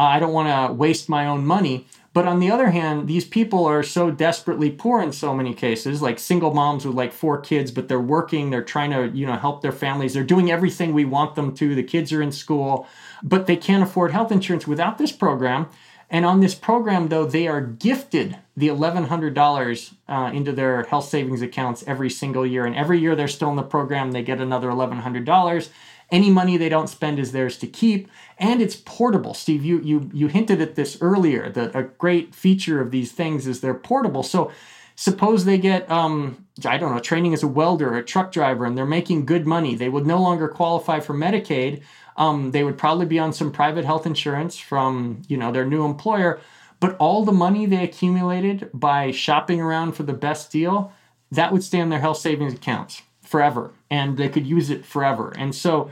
I don't want to waste my own money. But on the other hand, these people are so desperately poor in so many cases, like single moms with like four kids, but they're working, they're trying to, you know, help their families. They're doing everything we want them to. The kids are in school, but they can't afford health insurance without this program. And on this program, though, they are gifted the $1,100 uh, into their health savings accounts every single year. And every year they're still in the program, they get another $1,100. Any money they don't spend is theirs to keep. And it's portable. Steve, you, you, you hinted at this earlier. That a great feature of these things is they're portable. So suppose they get, um, I don't know, training as a welder or a truck driver and they're making good money. They would no longer qualify for Medicaid um, they would probably be on some private health insurance from you know their new employer, but all the money they accumulated by shopping around for the best deal that would stay in their health savings accounts forever, and they could use it forever. And so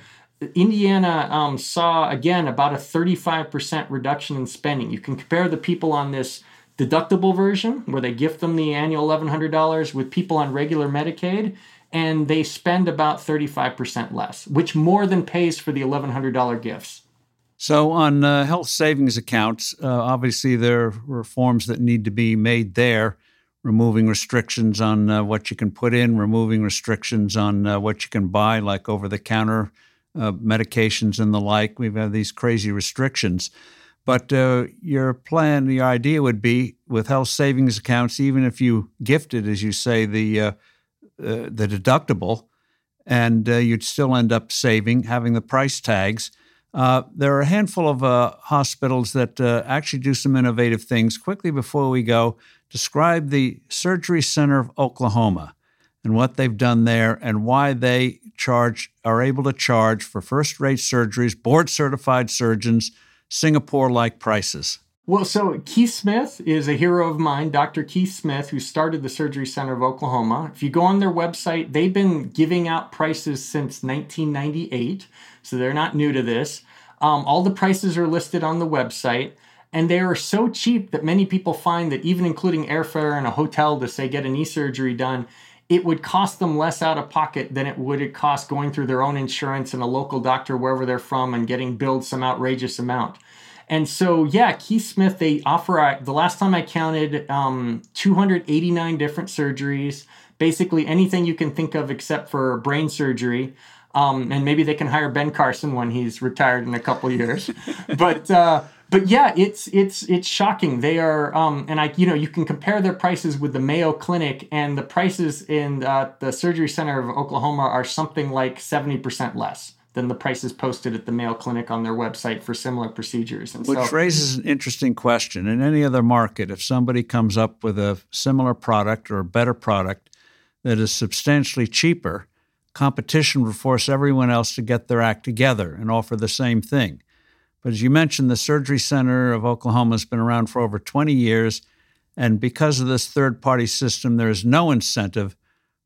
Indiana um, saw again about a 35% reduction in spending. You can compare the people on this deductible version, where they gift them the annual $1,100, with people on regular Medicaid, and they spend about 35% less, which more than pays for the $1,100 gifts. So, on uh, health savings accounts, uh, obviously there are reforms that need to be made there, removing restrictions on uh, what you can put in, removing restrictions on uh, what you can buy, like over the counter uh, medications and the like. We've had these crazy restrictions. But uh, your plan, the idea would be with health savings accounts, even if you gifted, as you say, the uh, the deductible, and uh, you'd still end up saving, having the price tags. Uh, there are a handful of hospitals that actually do some innovative things. Quickly before we go, describe the Surgery Center of Oklahoma and what they've done there and why they charge are able to charge for first-rate surgeries, board-certified surgeons, Singapore-like prices. Well, so Keith Smith is a hero of mine, Dr. Keith Smith, who started the Surgery Center of Oklahoma. If you go on their website, they've been giving out prices since 1998, so they're not new to this. Um, all the prices are listed on the website, and they are so cheap that many people find that even including airfare and a hotel to say get a knee surgery done, it would cost them less out of pocket than it would it cost going through their own insurance and a local doctor wherever they're from and getting billed some outrageous amount. And so, yeah, Keith Smith, they offer, the last time I counted, um, 289 different surgeries, basically anything you can think of except for brain surgery. Um, and maybe they can hire Ben Carson when he's retired in a couple years. but, uh, but yeah, it's it's it's shocking. They are, um, and I, you know, you can compare their prices with the Mayo Clinic, and the prices in uh, the Surgery Center of Oklahoma are something like seventy percent less than the prices posted at the Mayo Clinic on their website for similar procedures. And Which so, raises an interesting question. In any other market, if somebody comes up with a similar product or a better product that is substantially cheaper, competition would force everyone else to get their act together and offer the same thing. But as you mentioned, the Surgery Center of Oklahoma has been around for over 20 years. And because of this third party system, there is no incentive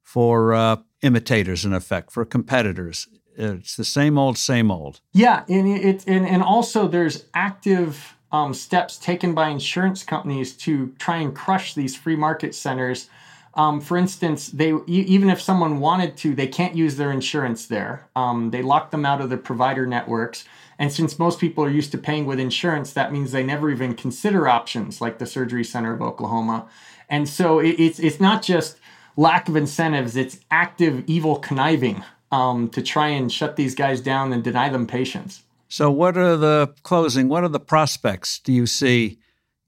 for uh, imitators, in effect, for competitors. It's the same old, same old. Yeah. And, it, and, and also, there's active um, steps taken by insurance companies to try and crush these free market centers um, for instance, they even if someone wanted to, they can't use their insurance there. Um, they lock them out of the provider networks. And since most people are used to paying with insurance, that means they never even consider options like the Surgery Center of Oklahoma. And so it, it's it's not just lack of incentives; it's active evil conniving um, to try and shut these guys down and deny them patients. So, what are the closing? What are the prospects do you see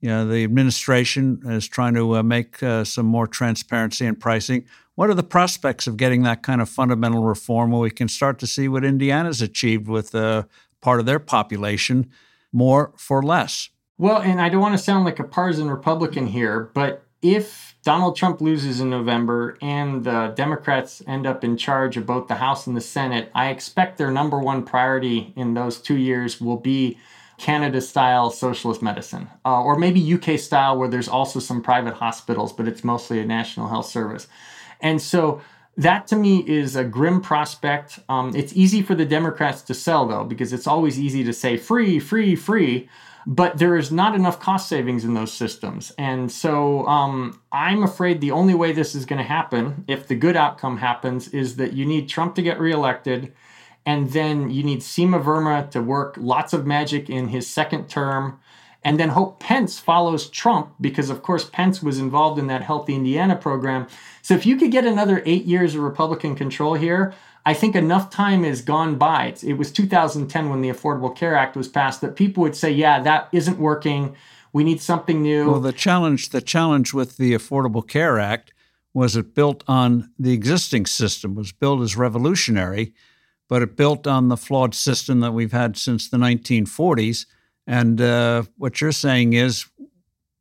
you know, the administration is trying to uh, make uh, some more transparency in pricing. What are the prospects of getting that kind of fundamental reform where we can start to see what Indiana's achieved with uh, part of their population, more for less? Well, and I don't want to sound like a partisan Republican here, but if Donald Trump loses in November and the Democrats end up in charge of both the House and the Senate, I expect their number one priority in those two years will be Canada style socialist medicine, uh, or maybe UK style, where there's also some private hospitals, but it's mostly a national health service. And so that to me is a grim prospect. Um, it's easy for the Democrats to sell, though, because it's always easy to say free, free, free. But there is not enough cost savings in those systems. And so um, I'm afraid the only way this is going to happen, if the good outcome happens, is that you need Trump to get reelected and then you need Seema Verma to work lots of magic in his second term. And then hope Pence follows Trump because, of course, Pence was involved in that Healthy Indiana program. So if you could get another eight years of Republican control here, I think enough time has gone by. It was 2010 when the Affordable Care Act was passed that people would say, yeah, that isn't working. We need something new. Well, the challenge, the challenge with the Affordable Care Act was it built on the existing system, was built as revolutionary but it built on the flawed system that we've had since the 1940s. And uh, what you're saying is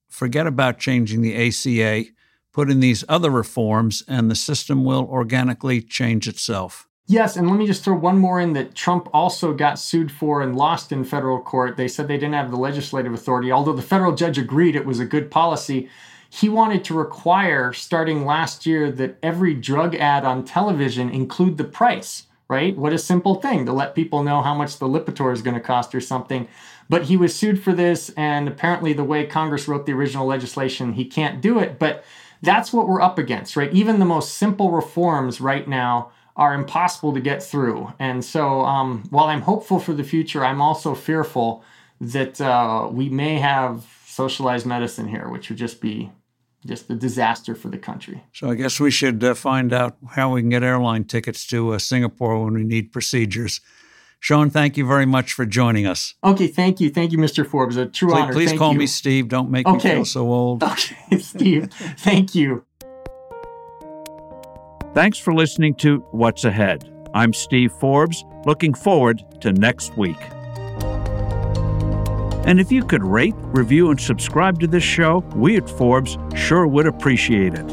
forget about changing the ACA, put in these other reforms, and the system will organically change itself. Yes, and let me just throw one more in that Trump also got sued for and lost in federal court. They said they didn't have the legislative authority, although the federal judge agreed it was a good policy. He wanted to require, starting last year, that every drug ad on television include the price right? What a simple thing to let people know how much the Lipitor is going to cost or something. But he was sued for this, and apparently, the way Congress wrote the original legislation, he can't do it. But that's what we're up against, right? Even the most simple reforms right now are impossible to get through. And so, um, while I'm hopeful for the future, I'm also fearful that uh, we may have socialized medicine here, which would just be just a disaster for the country. So I guess we should uh, find out how we can get airline tickets to uh, Singapore when we need procedures. Sean, thank you very much for joining us. Okay, thank you. Thank you, Mr. Forbes. A true please, honor. Please thank call you. me Steve. Don't make okay. me feel so old. Okay, Steve. thank you. Thanks for listening to What's Ahead. I'm Steve Forbes, looking forward to next week. And if you could rate, review, and subscribe to this show, we at Forbes sure would appreciate it.